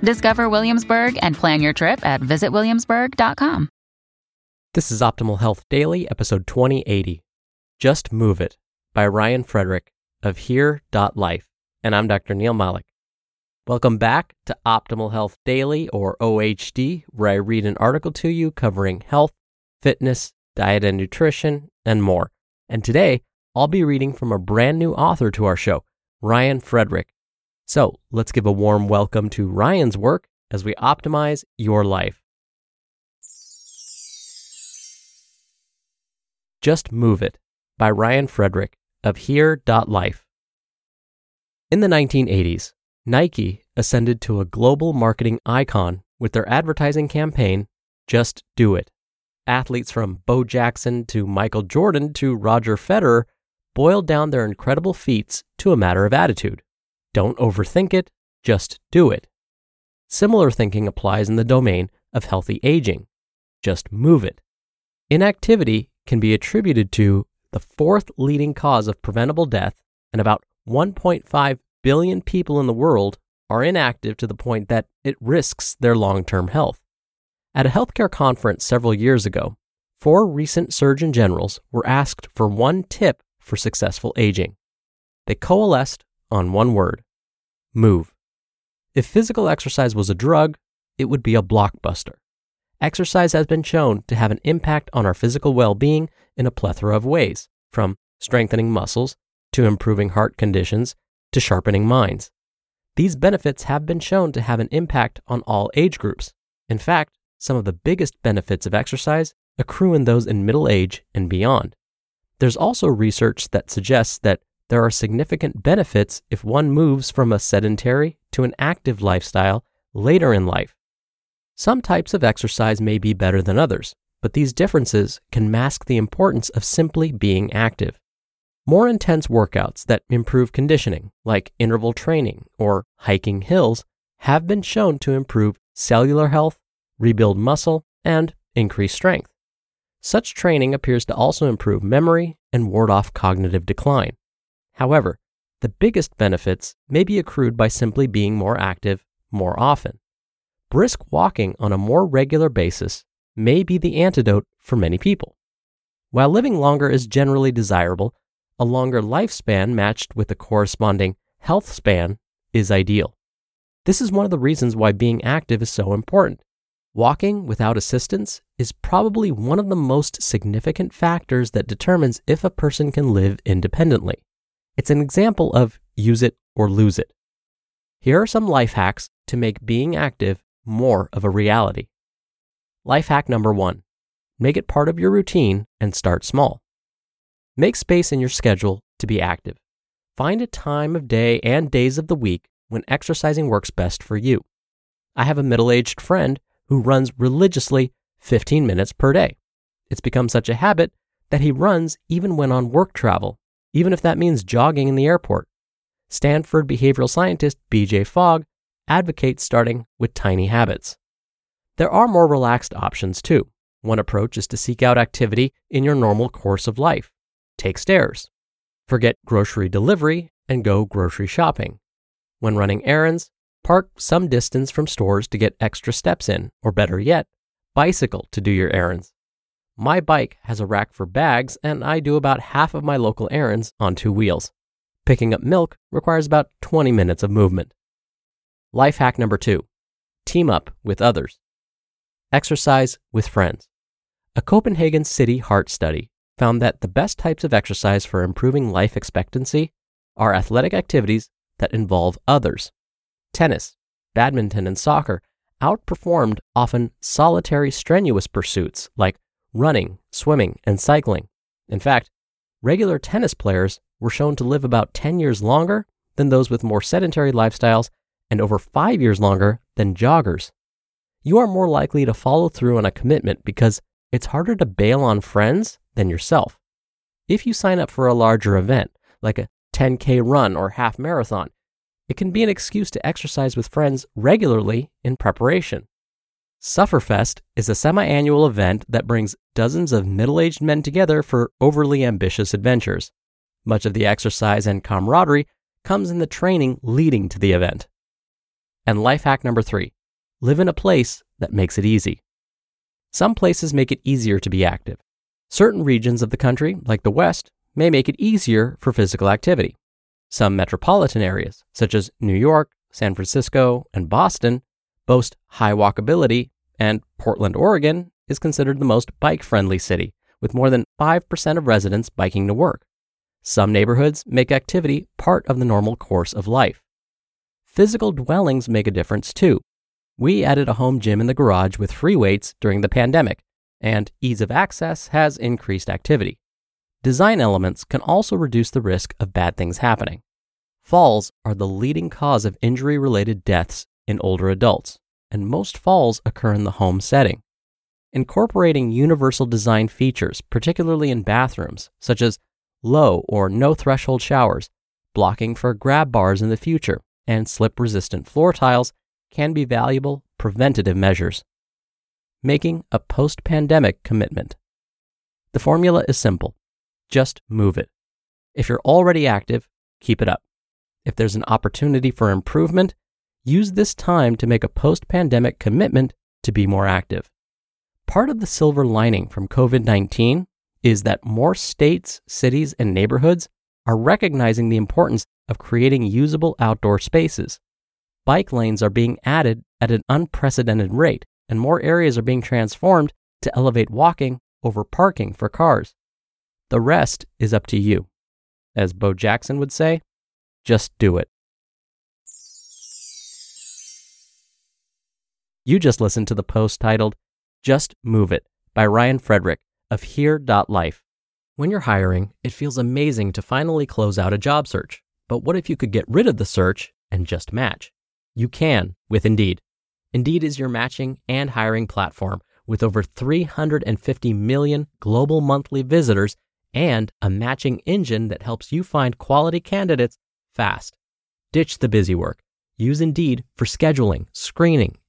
Discover Williamsburg and plan your trip at visitwilliamsburg.com. This is Optimal Health Daily, episode 2080. Just Move It by Ryan Frederick of Here.life. And I'm Dr. Neal Malik. Welcome back to Optimal Health Daily, or OHD, where I read an article to you covering health, fitness, diet and nutrition, and more. And today, I'll be reading from a brand new author to our show, Ryan Frederick. So let's give a warm welcome to Ryan's work as we optimize your life. Just Move It by Ryan Frederick of Here.life. In the 1980s, Nike ascended to a global marketing icon with their advertising campaign, Just Do It. Athletes from Bo Jackson to Michael Jordan to Roger Federer boiled down their incredible feats to a matter of attitude. Don't overthink it, just do it. Similar thinking applies in the domain of healthy aging. Just move it. Inactivity can be attributed to the fourth leading cause of preventable death, and about 1.5 billion people in the world are inactive to the point that it risks their long term health. At a healthcare conference several years ago, four recent surgeon generals were asked for one tip for successful aging. They coalesced on one word move. If physical exercise was a drug, it would be a blockbuster. Exercise has been shown to have an impact on our physical well being in a plethora of ways, from strengthening muscles to improving heart conditions to sharpening minds. These benefits have been shown to have an impact on all age groups. In fact, some of the biggest benefits of exercise accrue in those in middle age and beyond. There's also research that suggests that there are significant benefits if one moves from a sedentary to an active lifestyle later in life. Some types of exercise may be better than others, but these differences can mask the importance of simply being active. More intense workouts that improve conditioning, like interval training or hiking hills, have been shown to improve cellular health, rebuild muscle, and increase strength. Such training appears to also improve memory and ward off cognitive decline. However, the biggest benefits may be accrued by simply being more active more often. Brisk walking on a more regular basis may be the antidote for many people. While living longer is generally desirable, a longer lifespan matched with a corresponding health span is ideal. This is one of the reasons why being active is so important. Walking without assistance is probably one of the most significant factors that determines if a person can live independently. It's an example of use it or lose it. Here are some life hacks to make being active more of a reality. Life hack number one make it part of your routine and start small. Make space in your schedule to be active. Find a time of day and days of the week when exercising works best for you. I have a middle aged friend who runs religiously 15 minutes per day. It's become such a habit that he runs even when on work travel, even if that means jogging in the airport. Stanford behavioral scientist BJ Fogg advocates starting with tiny habits. There are more relaxed options too. One approach is to seek out activity in your normal course of life. Take stairs. Forget grocery delivery and go grocery shopping. When running errands, park some distance from stores to get extra steps in, or better yet, bicycle to do your errands. My bike has a rack for bags, and I do about half of my local errands on two wheels. Picking up milk requires about 20 minutes of movement. Life hack number two team up with others. Exercise with friends. A Copenhagen City Heart study found that the best types of exercise for improving life expectancy are athletic activities that involve others. Tennis, badminton, and soccer outperformed often solitary strenuous pursuits like running, swimming, and cycling. In fact, regular tennis players were shown to live about 10 years longer than those with more sedentary lifestyles and over 5 years longer than joggers. You are more likely to follow through on a commitment because it's harder to bail on friends than yourself. If you sign up for a larger event, like a 10K run or half marathon, it can be an excuse to exercise with friends regularly in preparation. Sufferfest is a semi annual event that brings dozens of middle aged men together for overly ambitious adventures. Much of the exercise and camaraderie comes in the training leading to the event. And life hack number three live in a place that makes it easy. Some places make it easier to be active. Certain regions of the country, like the West, may make it easier for physical activity. Some metropolitan areas, such as New York, San Francisco, and Boston, boast high walkability, and Portland, Oregon is considered the most bike friendly city, with more than 5% of residents biking to work. Some neighborhoods make activity part of the normal course of life. Physical dwellings make a difference too. We added a home gym in the garage with free weights during the pandemic, and ease of access has increased activity. Design elements can also reduce the risk of bad things happening. Falls are the leading cause of injury related deaths in older adults, and most falls occur in the home setting. Incorporating universal design features, particularly in bathrooms, such as low or no threshold showers, blocking for grab bars in the future, and slip resistant floor tiles, can be valuable preventative measures. Making a post pandemic commitment. The formula is simple just move it. If you're already active, keep it up. If there's an opportunity for improvement, use this time to make a post pandemic commitment to be more active. Part of the silver lining from COVID 19 is that more states, cities, and neighborhoods are recognizing the importance of creating usable outdoor spaces. Bike lanes are being added at an unprecedented rate, and more areas are being transformed to elevate walking over parking for cars. The rest is up to you. As Bo Jackson would say, just do it. You just listened to the post titled Just Move It by Ryan Frederick of Here.life. When you're hiring, it feels amazing to finally close out a job search. But what if you could get rid of the search and just match? You can with Indeed. Indeed is your matching and hiring platform with over 350 million global monthly visitors and a matching engine that helps you find quality candidates fast. Ditch the busy work. Use Indeed for scheduling, screening,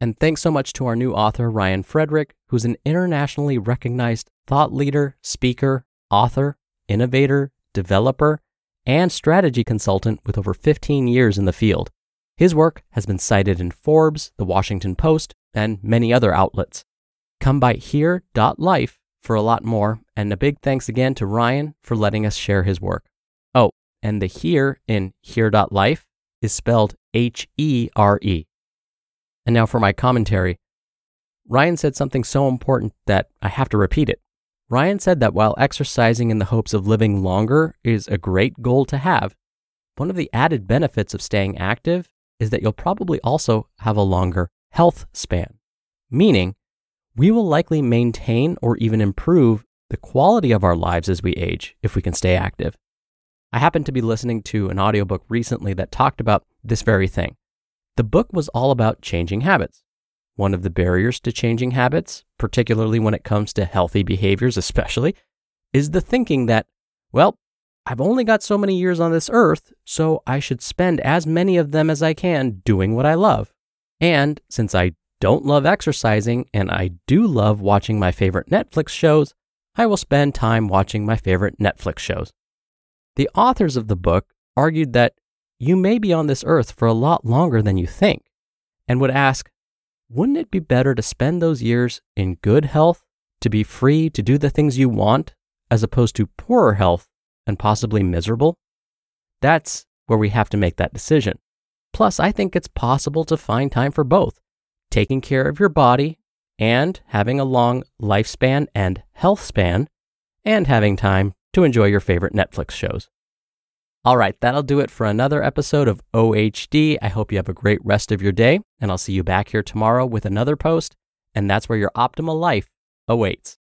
And thanks so much to our new author, Ryan Frederick, who's an internationally recognized thought leader, speaker, author, innovator, developer, and strategy consultant with over 15 years in the field. His work has been cited in Forbes, The Washington Post, and many other outlets. Come by here.life for a lot more, and a big thanks again to Ryan for letting us share his work. Oh, and the here in here.life is spelled H E R E. And now for my commentary. Ryan said something so important that I have to repeat it. Ryan said that while exercising in the hopes of living longer is a great goal to have, one of the added benefits of staying active is that you'll probably also have a longer health span, meaning we will likely maintain or even improve the quality of our lives as we age if we can stay active. I happened to be listening to an audiobook recently that talked about this very thing. The book was all about changing habits. One of the barriers to changing habits, particularly when it comes to healthy behaviors, especially, is the thinking that, well, I've only got so many years on this earth, so I should spend as many of them as I can doing what I love. And since I don't love exercising and I do love watching my favorite Netflix shows, I will spend time watching my favorite Netflix shows. The authors of the book argued that you may be on this earth for a lot longer than you think, and would ask, wouldn't it be better to spend those years in good health, to be free to do the things you want, as opposed to poorer health and possibly miserable? That's where we have to make that decision. Plus, I think it's possible to find time for both taking care of your body and having a long lifespan and health span, and having time to enjoy your favorite Netflix shows. All right, that'll do it for another episode of OHD. I hope you have a great rest of your day, and I'll see you back here tomorrow with another post, and that's where your optimal life awaits.